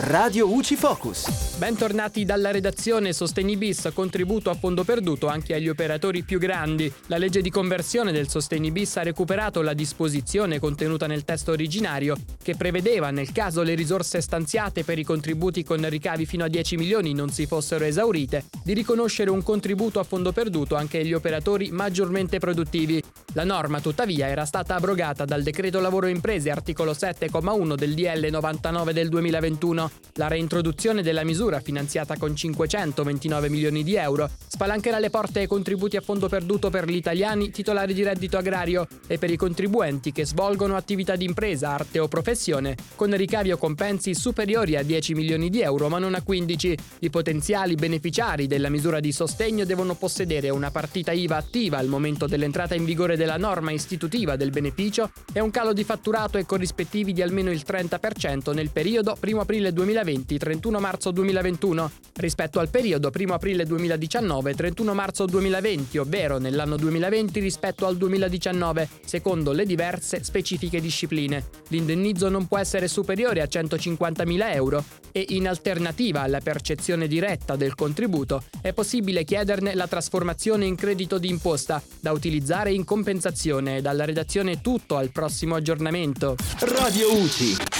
Radio UCI Focus. Bentornati dalla redazione Sostenibis, contributo a fondo perduto anche agli operatori più grandi. La legge di conversione del Sostenibis ha recuperato la disposizione contenuta nel testo originario che prevedeva, nel caso le risorse stanziate per i contributi con ricavi fino a 10 milioni non si fossero esaurite, di riconoscere un contributo a fondo perduto anche agli operatori maggiormente produttivi. La norma, tuttavia, era stata abrogata dal decreto lavoro imprese articolo 7,1 del DL 99 del 2021. La reintroduzione della misura, finanziata con 529 milioni di euro, spalancherà le porte ai contributi a fondo perduto per gli italiani titolari di reddito agrario e per i contribuenti che svolgono attività di impresa, arte o professione, con ricavi o compensi superiori a 10 milioni di euro ma non a 15. I potenziali beneficiari della misura di sostegno devono possedere una partita IVA attiva al momento dell'entrata in vigore della norma istitutiva del beneficio e un calo di fatturato e corrispettivi di almeno il 30% nel periodo 1 aprile 2020-31 marzo 2021 rispetto al periodo 1 aprile 2019-31 marzo 2020, ovvero nell'anno 2020 rispetto al 2019, secondo le diverse specifiche discipline. L'indennizzo non può essere superiore a 150.000 euro e in alternativa alla percezione diretta del contributo è possibile chiederne la trasformazione in credito di imposta da utilizzare in compensazione. Dalla redazione tutto al prossimo aggiornamento. Radio UCI.